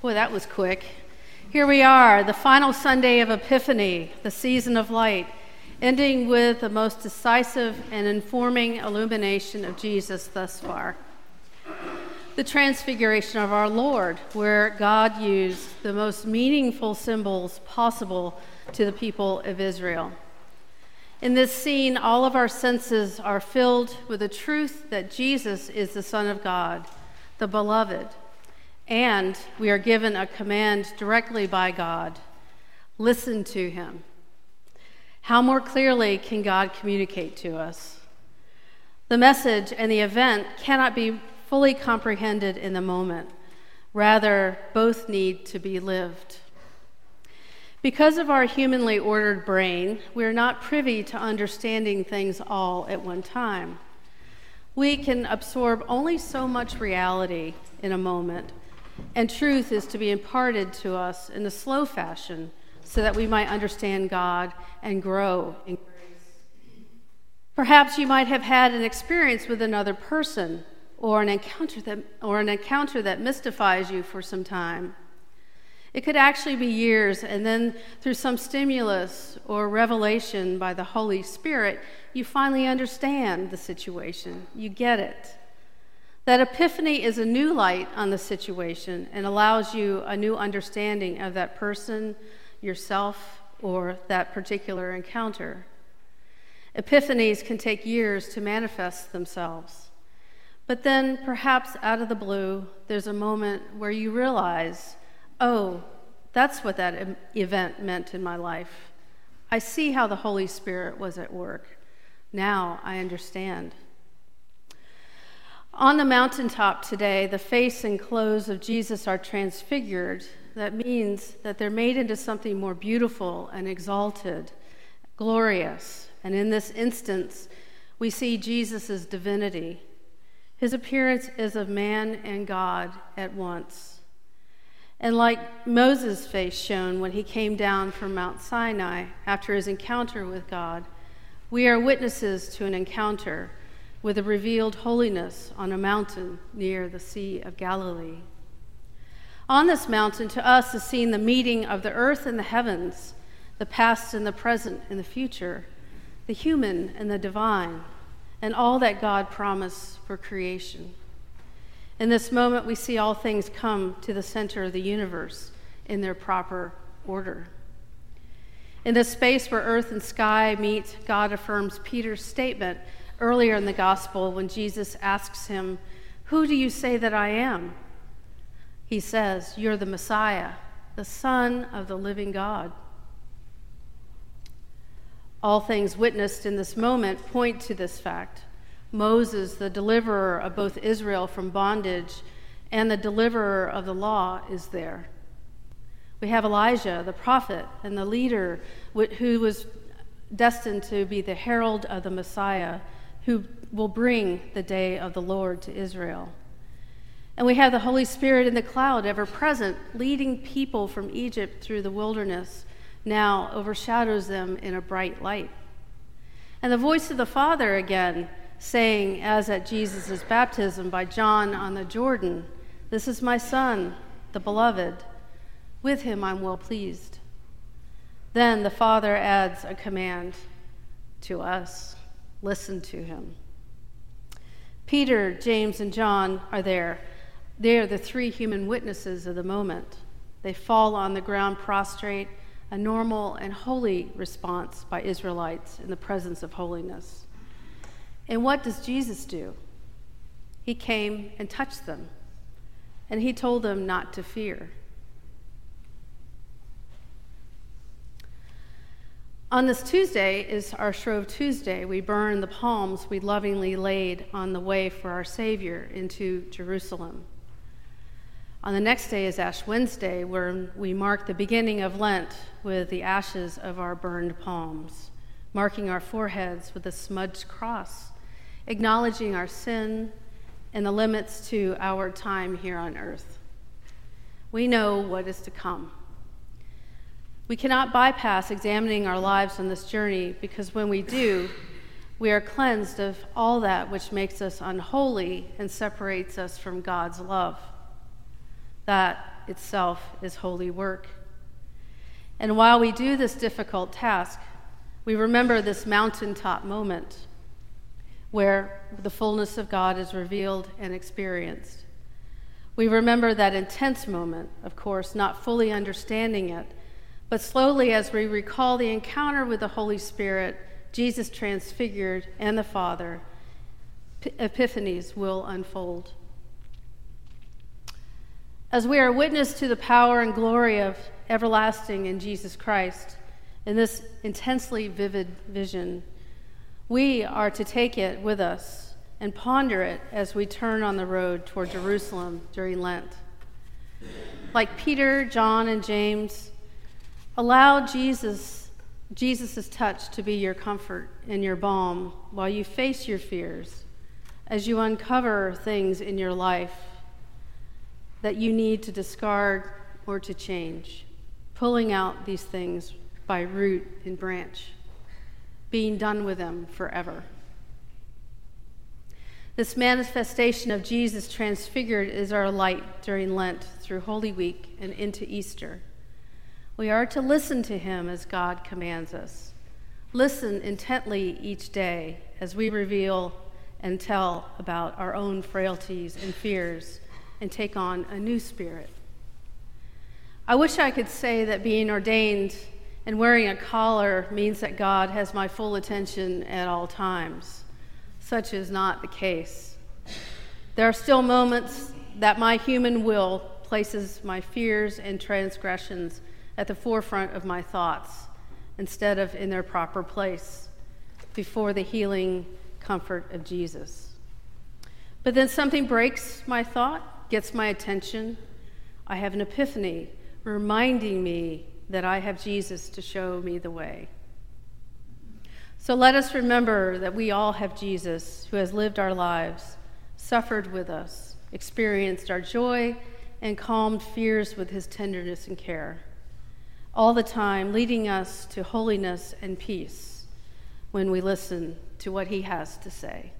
Boy, that was quick. Here we are, the final Sunday of Epiphany, the season of light, ending with the most decisive and informing illumination of Jesus thus far. The transfiguration of our Lord, where God used the most meaningful symbols possible to the people of Israel. In this scene, all of our senses are filled with the truth that Jesus is the Son of God, the beloved and we are given a command directly by God listen to him. How more clearly can God communicate to us? The message and the event cannot be fully comprehended in the moment. Rather, both need to be lived. Because of our humanly ordered brain, we are not privy to understanding things all at one time. We can absorb only so much reality in a moment and truth is to be imparted to us in a slow fashion so that we might understand God and grow in grace. Perhaps you might have had an experience with another person or an encounter that, or an encounter that mystifies you for some time. It could actually be years, and then through some stimulus or revelation by the Holy Spirit, you finally understand the situation. You get it. That epiphany is a new light on the situation and allows you a new understanding of that person, yourself, or that particular encounter. Epiphanies can take years to manifest themselves. But then, perhaps out of the blue, there's a moment where you realize, oh, that's what that event meant in my life. I see how the Holy Spirit was at work. Now I understand. On the mountaintop today, the face and clothes of Jesus are transfigured. That means that they're made into something more beautiful and exalted, glorious. And in this instance, we see Jesus' divinity. His appearance is of man and God at once. And like Moses' face shone when he came down from Mount Sinai after his encounter with God, we are witnesses to an encounter with a revealed holiness on a mountain near the Sea of Galilee. On this mountain, to us, is seen the meeting of the earth and the heavens, the past and the present and the future, the human and the divine, and all that God promised for creation. In this moment, we see all things come to the center of the universe in their proper order. In this space where earth and sky meet, God affirms Peter's statement earlier in the gospel when Jesus asks him, Who do you say that I am? He says, You're the Messiah, the Son of the living God. All things witnessed in this moment point to this fact. Moses, the deliverer of both Israel from bondage and the deliverer of the law, is there. We have Elijah, the prophet, and the leader who was destined to be the herald of the Messiah who will bring the day of the Lord to Israel. And we have the Holy Spirit in the cloud, ever present, leading people from Egypt through the wilderness, now overshadows them in a bright light. And the voice of the Father again, saying, as at Jesus' baptism by John on the Jordan, This is my Son, the beloved. With him I'm well pleased. Then the Father adds a command to us listen to him. Peter, James, and John are there. They are the three human witnesses of the moment. They fall on the ground prostrate, a normal and holy response by Israelites in the presence of holiness. And what does Jesus do? He came and touched them, and he told them not to fear. On this Tuesday is our Shrove Tuesday. We burn the palms we lovingly laid on the way for our Savior into Jerusalem. On the next day is Ash Wednesday, where we mark the beginning of Lent with the ashes of our burned palms, marking our foreheads with a smudged cross, acknowledging our sin and the limits to our time here on earth. We know what is to come. We cannot bypass examining our lives on this journey because when we do, we are cleansed of all that which makes us unholy and separates us from God's love. That itself is holy work. And while we do this difficult task, we remember this mountaintop moment where the fullness of God is revealed and experienced. We remember that intense moment, of course, not fully understanding it, but slowly as we recall the encounter with the Holy Spirit, Jesus transfigured, and the Father, epiphanies will unfold. As we are witness to the power and glory of everlasting in Jesus Christ, in this intensely vivid vision, we are to take it with us and ponder it as we turn on the road toward Jerusalem during Lent. Like Peter, John, and James, allow Jesus Jesus' touch to be your comfort and your balm while you face your fears, as you uncover things in your life that you need to discard or to change, pulling out these things by root and branch, being done with them forever. This manifestation of Jesus transfigured is our light during Lent through Holy Week and into Easter. We are to listen to him as God commands us. Listen intently each day as we reveal and tell about our own frailties and fears and take on a new spirit. I wish I could say that being ordained and wearing a collar means that God has my full attention at all times. Such is not the case. There are still moments that my human will places my fears and transgressions at the forefront of my thoughts instead of in their proper place before the healing comfort of Jesus. But then something breaks my thought, gets my attention. I have an epiphany reminding me that I have Jesus to show me the way. So let us remember that we all have Jesus who has lived our lives, suffered with us, experienced our joy, and calmed fears with his tenderness and care all the time, leading us to holiness and peace when we listen to what he has to say.